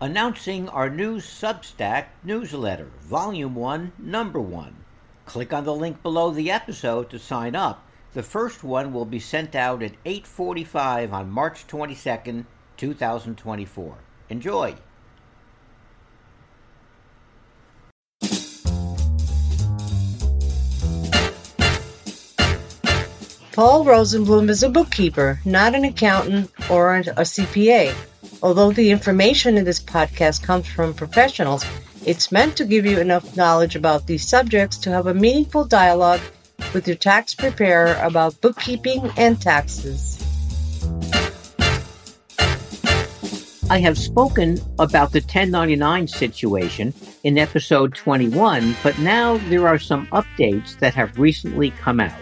announcing our new Substack newsletter, Volume 1, Number 1. Click on the link below the episode to sign up. The first one will be sent out at 8:45 on March 22nd, 2024. Enjoy. Paul Rosenblum is a bookkeeper, not an accountant or a CPA. Although the information in this podcast comes from professionals, it's meant to give you enough knowledge about these subjects to have a meaningful dialogue with your tax preparer about bookkeeping and taxes. I have spoken about the 1099 situation in episode 21, but now there are some updates that have recently come out.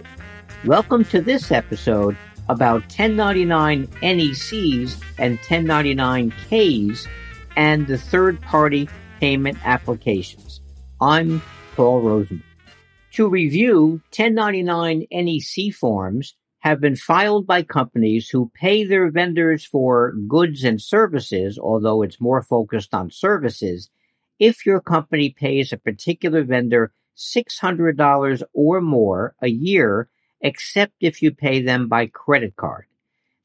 Welcome to this episode about 1099 NECs and 1099Ks and the third party payment applications. I'm Paul Rosenblum. To review, 1099 NEC forms have been filed by companies who pay their vendors for goods and services, although it's more focused on services, if your company pays a particular vendor $600 or more a year except if you pay them by credit card.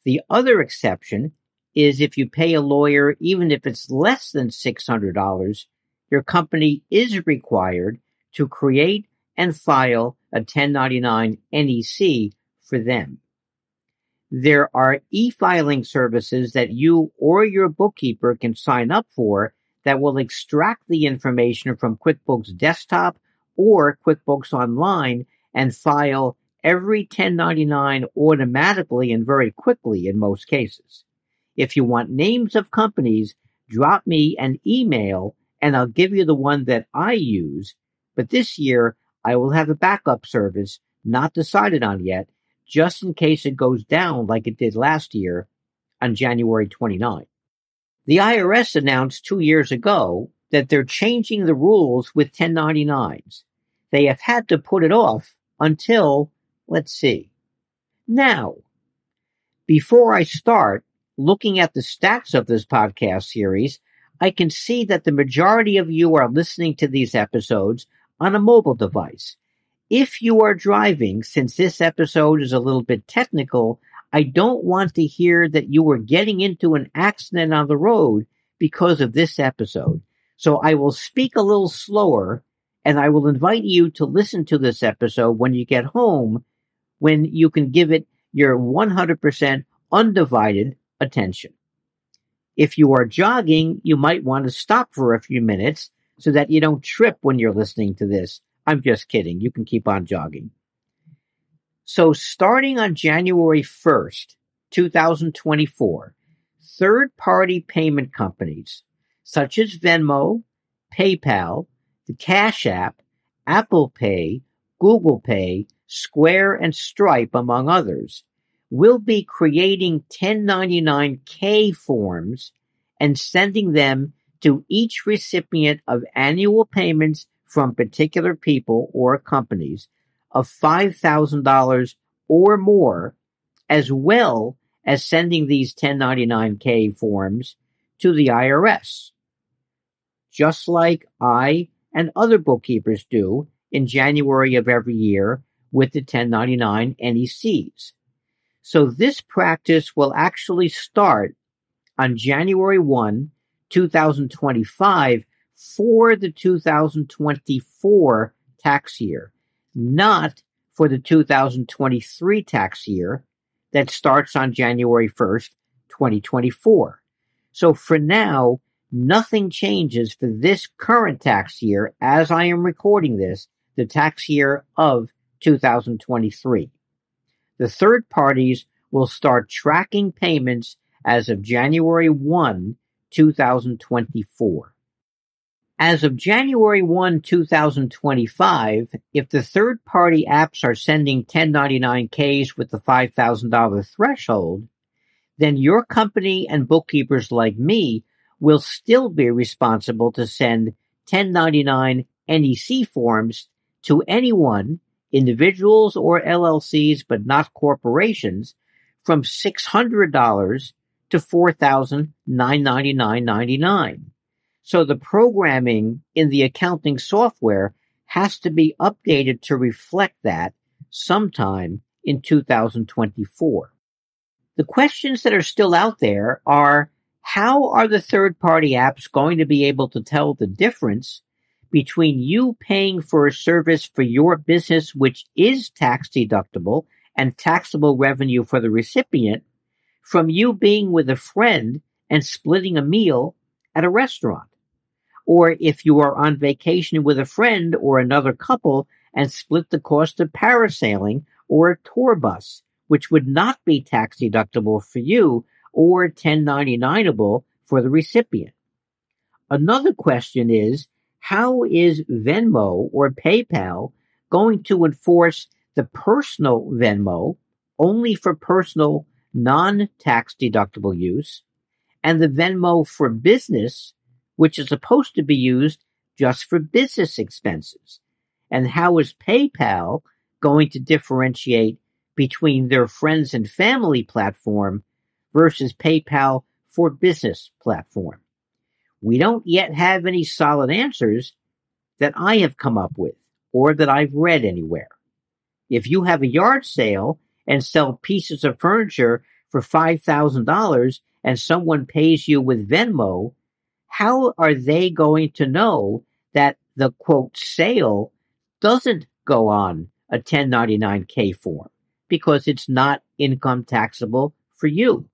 The other exception is if you pay a lawyer, even if it's less than $600, your company is required to create and file a 1099 NEC for them. There are e-filing services that you or your bookkeeper can sign up for that will extract the information from QuickBooks Desktop or QuickBooks Online and file every 1099 automatically and very quickly in most cases. If you want names of companies, drop me an email and I'll give you the one that I use. But this year, I will have a backup service not decided on yet, just in case it goes down like it did last year on January 29. The IRS announced two years ago that they're changing the rules with 1099s. They have had to put it off until Let's see. Now, before I start looking at the stats of this podcast series, I can see that the majority of you are listening to these episodes on a mobile device. If you are driving, since this episode is a little bit technical, I don't want to hear that you were getting into an accident on the road because of this episode. So I will speak a little slower and I will invite you to listen to this episode when you get home when you can give it your 100% undivided attention. If you are jogging, you might want to stop for a few minutes so that you don't trip when you're listening to this. I'm just kidding. You can keep on jogging. So starting on January 1st, 2024, third party payment companies such as Venmo, PayPal, the Cash App, Apple Pay, Google Pay, Square, and Stripe, among others, will be creating 1099K forms and sending them to each recipient of annual payments from particular people or companies of $5,000 or more, as well as sending these 1099K forms to the IRS. Just like I and other bookkeepers do in January of every year with the 1099 NECs. So this practice will actually start on January 1, 2025 for the 2024 tax year, not for the 2023 tax year that starts on January 1st, 2024. So for now, nothing changes for this current tax year as I am recording this, the tax year of 2023. The third parties will start tracking payments as of January 1, 2024. As of January 1, 2025, if the third party apps are sending 1099Ks with the $5,000 threshold, then your company and bookkeepers like me will still be responsible to send 1099 NEC forms to anyone individuals or LLCs, but not corporations, from $600 to $4,999.99. So the programming in the accounting software has to be updated to reflect that sometime in 2024. The questions that are still out there are how are the third party apps going to be able to tell the difference between you paying for a service for your business, which is tax deductible and taxable revenue for the recipient, from you being with a friend and splitting a meal at a restaurant? Or if you are on vacation with a friend or another couple and split the cost of parasailing or a tour bus, which would not be tax deductible for you or 1099able for the recipient. Another question is, how is Venmo or PayPal going to enforce the personal Venmo only for personal non-tax deductible use and the Venmo for business, which is supposed to be used just for business expenses? And how is PayPal going to differentiate between their friends and family platform versus PayPal for business platform? We don't yet have any solid answers that I have come up with or that I've read anywhere. If you have a yard sale and sell pieces of furniture for $5,000 and someone pays you with Venmo, how are they going to know that the quote sale doesn't go on a 1099K form because it's not income taxable for you?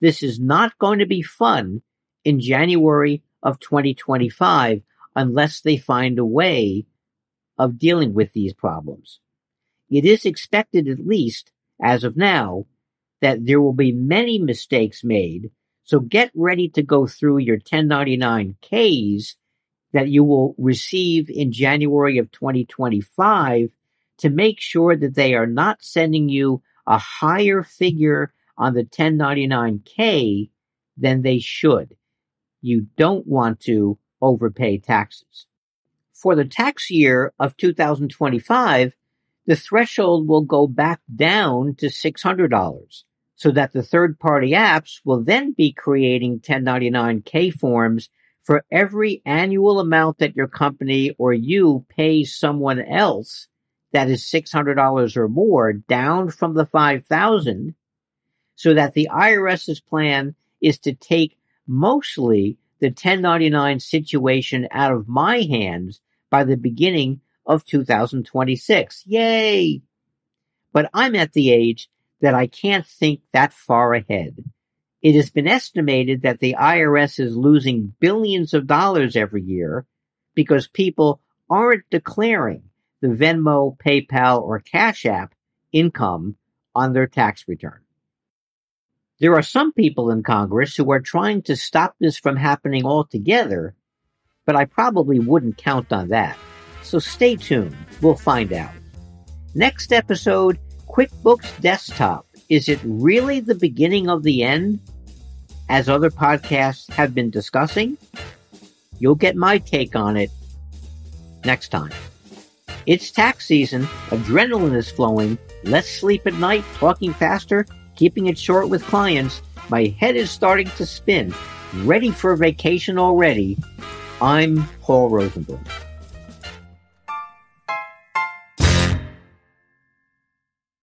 This is not going to be fun in January of 2025 unless they find a way of dealing with these problems. It is expected, at least as of now, that there will be many mistakes made. So get ready to go through your 1099Ks that you will receive in January of 2025 to make sure that they are not sending you a higher figure on the 1099K than they should. You don't want to overpay taxes. For the tax year of 2025, the threshold will go back down to $600 so that the third party apps will then be creating 1099K forms for every annual amount that your company or you pay someone else that is $600 or more down from the 5000 so that the IRS's plan is to take mostly the 1099 situation out of my hands by the beginning of 2026. Yay! But I'm at the age that I can't think that far ahead. It has been estimated that the IRS is losing billions of dollars every year because people aren't declaring the Venmo, PayPal, or Cash App income on their tax return. There are some people in Congress who are trying to stop this from happening altogether, but I probably wouldn't count on that. So stay tuned. We'll find out. Next episode QuickBooks Desktop. Is it really the beginning of the end? As other podcasts have been discussing? You'll get my take on it next time. It's tax season, adrenaline is flowing, less sleep at night, talking faster, keeping it short with clients, my head is starting to spin. Ready for vacation already. I'm Paul Rosenblum.